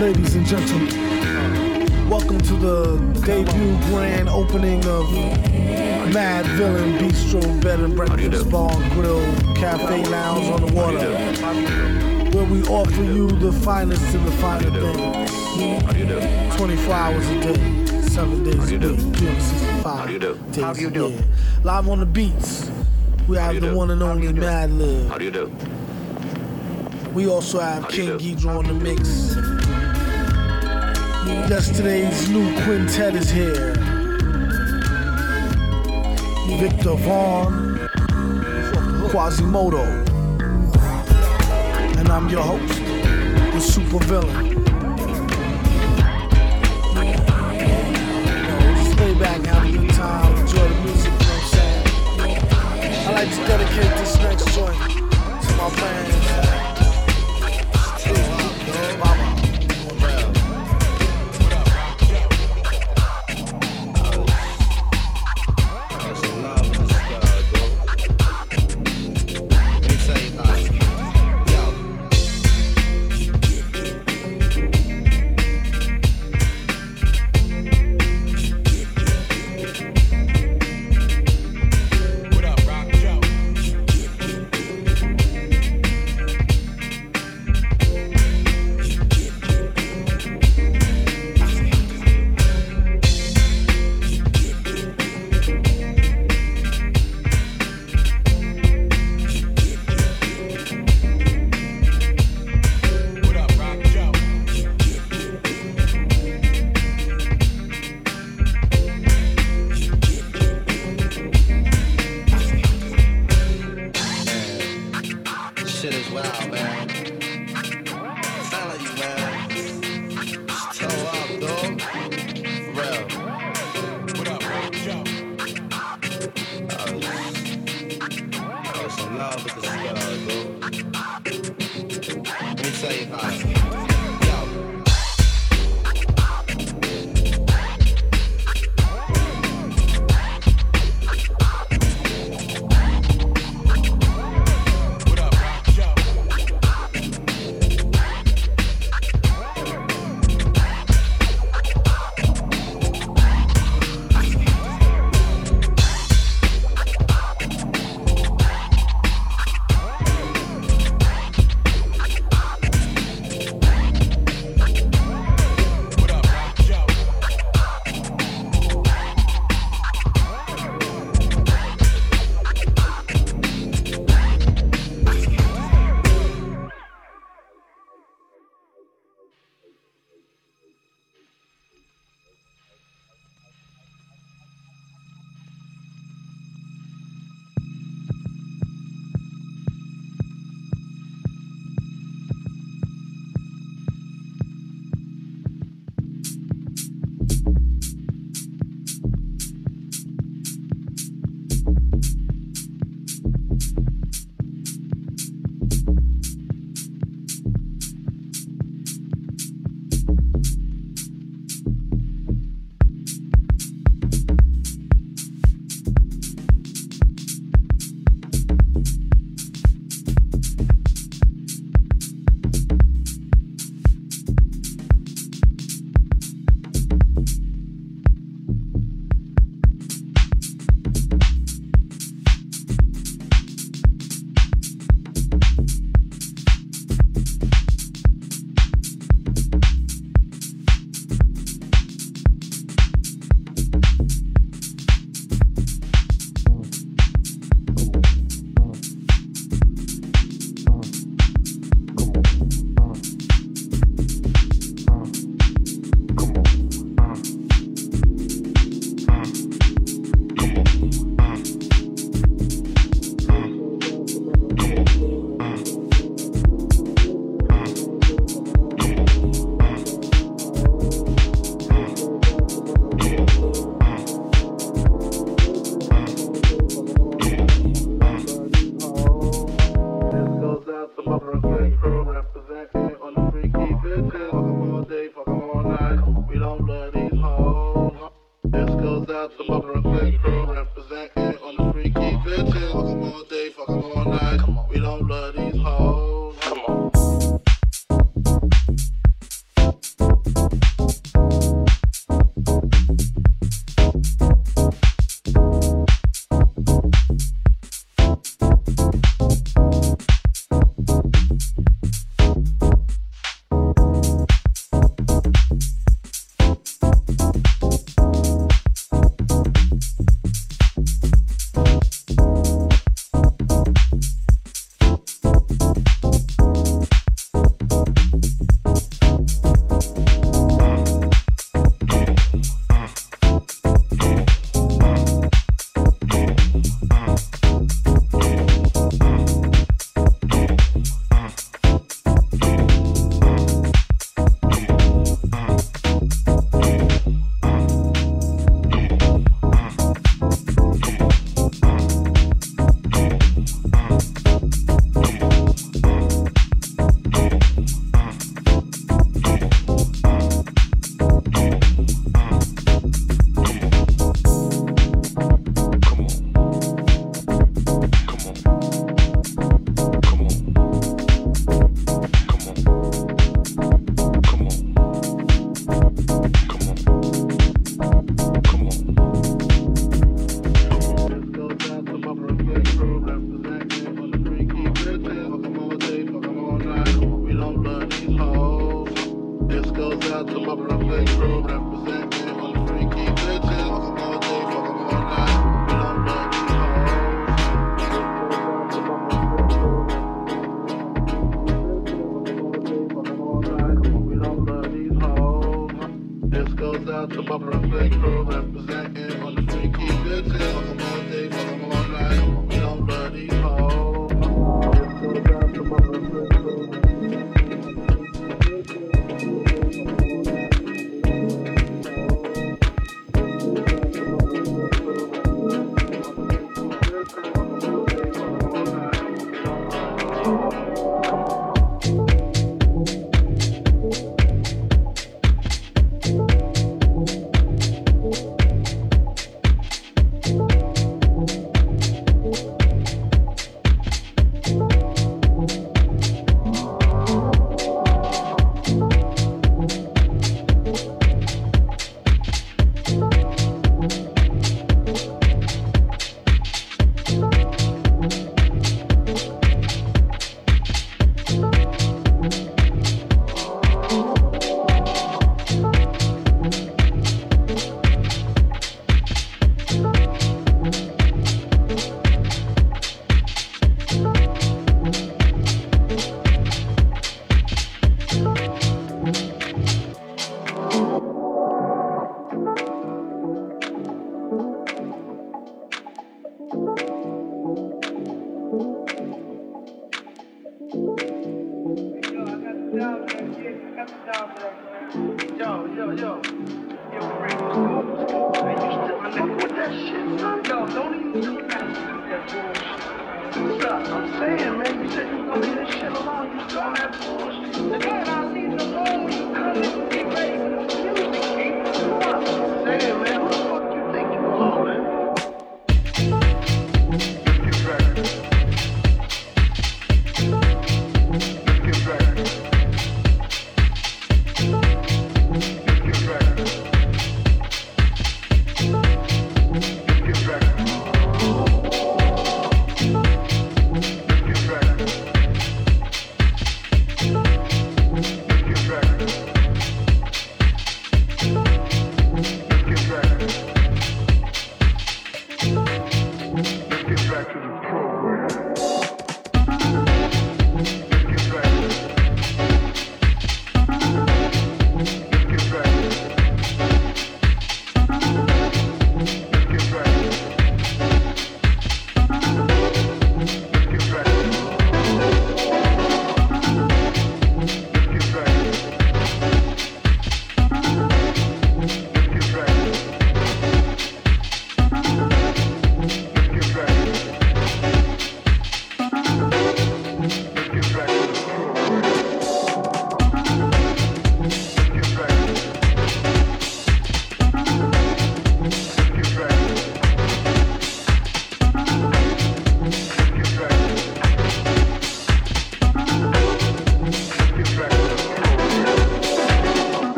Ladies and gentlemen, welcome to the debut grand opening of Mad Villain Bistro Bed and Breakfast Bar Grill Cafe Lounge on the water, where we offer you the finest of the finer things. 24 hours a day, seven days a week, 365 How do you do? days How do you a do? year. Live on the beats, we have the one and only? Madlib. How do you do? We also have How do you King? Geedorah on the mix. Yesterday's new quintet is here. Viktor Vaughn, Quasimoto, and I'm your host, the super villain. Just lay back, have a good time, enjoy the music, you know what I'm saying? I like to dedicate this next joint to my fans.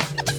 Yeah.